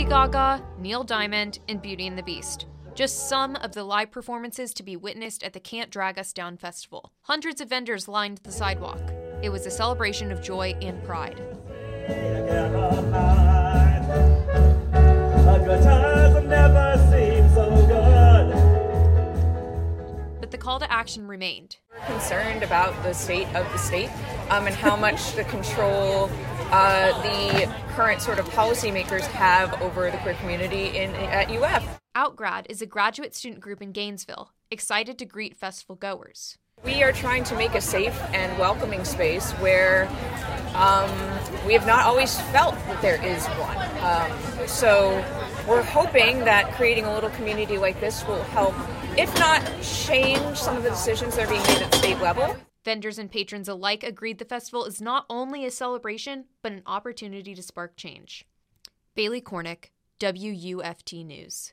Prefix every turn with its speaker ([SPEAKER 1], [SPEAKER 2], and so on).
[SPEAKER 1] Gaga, Neil Diamond, and Beauty and the Beast. Just some of the live performances to be witnessed at the Can't Drag Us Down festival. Hundreds of vendors lined the sidewalk. It was a celebration of joy and pride. Call to action remained.
[SPEAKER 2] We're concerned about the state of the state um, and how much the control uh, the current sort of policymakers have over the queer community in at UF.
[SPEAKER 1] Outgrad is a graduate student group in Gainesville, excited to greet festival goers.
[SPEAKER 2] We are trying to make a safe and welcoming space where um, we have not always felt that there is one. Um, so we're hoping that creating a little community like this will help, if not change some of the decisions that are being made at state level.
[SPEAKER 1] Vendors and patrons alike agreed the festival is not only a celebration, but an opportunity to spark change. Bailey Cornick, WUFT News.